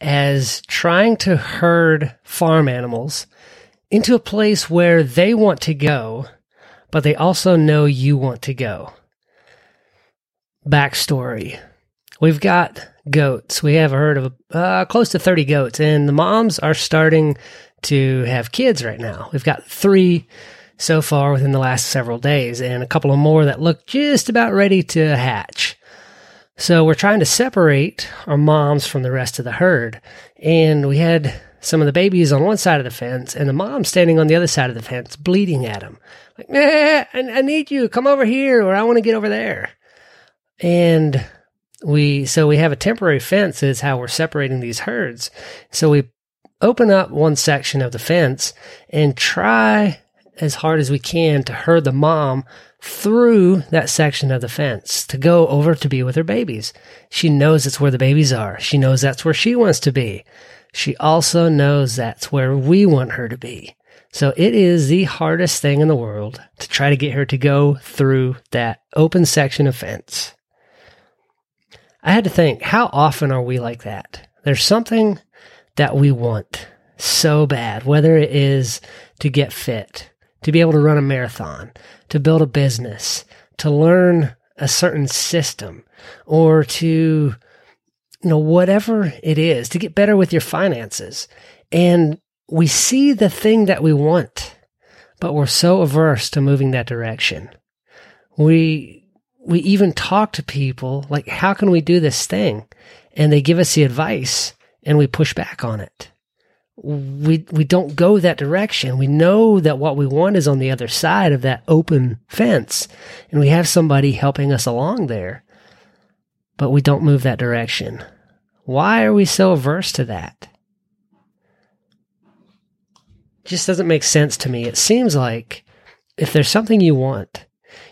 as trying to herd farm animals into a place where they want to go, but they also know you want to go. Backstory. We've got goats. We have a herd of uh, close to 30 goats, and the moms are starting to have kids right now. We've got three so far within the last several days, and a couple of more that look just about ready to hatch. So we're trying to separate our moms from the rest of the herd. And we had some of the babies on one side of the fence and the mom standing on the other side of the fence, bleeding at them. Like, nah, I, I need you. Come over here or I want to get over there. And we, so we have a temporary fence is how we're separating these herds. So we open up one section of the fence and try as hard as we can to herd the mom through that section of the fence to go over to be with her babies. She knows it's where the babies are. She knows that's where she wants to be. She also knows that's where we want her to be. So it is the hardest thing in the world to try to get her to go through that open section of fence. I had to think, how often are we like that? There's something that we want so bad, whether it is to get fit, to be able to run a marathon, to build a business, to learn a certain system, or to, you know, whatever it is, to get better with your finances. And we see the thing that we want, but we're so averse to moving that direction. We, we even talk to people like, how can we do this thing? And they give us the advice and we push back on it we we don't go that direction. We know that what we want is on the other side of that open fence, and we have somebody helping us along there, but we don't move that direction. Why are we so averse to that? Just doesn't make sense to me. It seems like if there's something you want,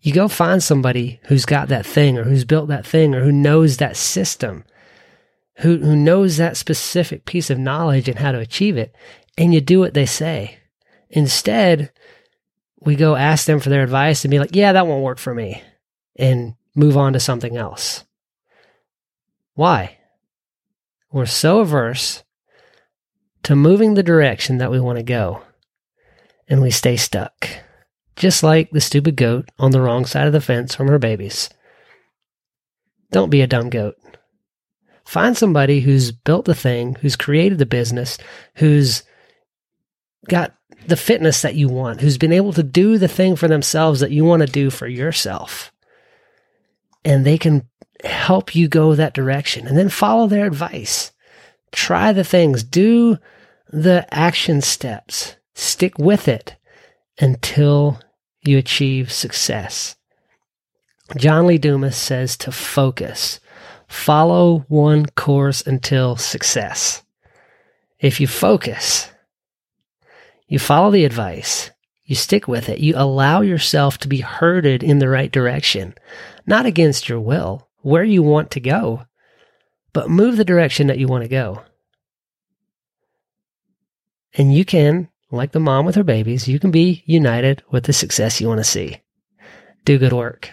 you go find somebody who's got that thing or who's built that thing or who knows that system who, who knows that specific piece of knowledge and how to achieve it, and you do what they say. Instead, we go ask them for their advice and be like, yeah, that won't work for me, and move on to something else. Why? We're so averse to moving the direction that we want to go, and we stay stuck, just like the stupid goat on the wrong side of the fence from her babies. Don't be a dumb goat. Find somebody who's built the thing, who's created the business, who's got the fitness that you want, who's been able to do the thing for themselves that you want to do for yourself. And they can help you go that direction and then follow their advice. Try the things, do the action steps, stick with it until you achieve success. John Lee Dumas says to focus. Follow one course until success. If you focus, you follow the advice, you stick with it, you allow yourself to be herded in the right direction, not against your will, where you want to go, but move the direction that you want to go. And you can, like the mom with her babies, you can be united with the success you want to see. Do good work.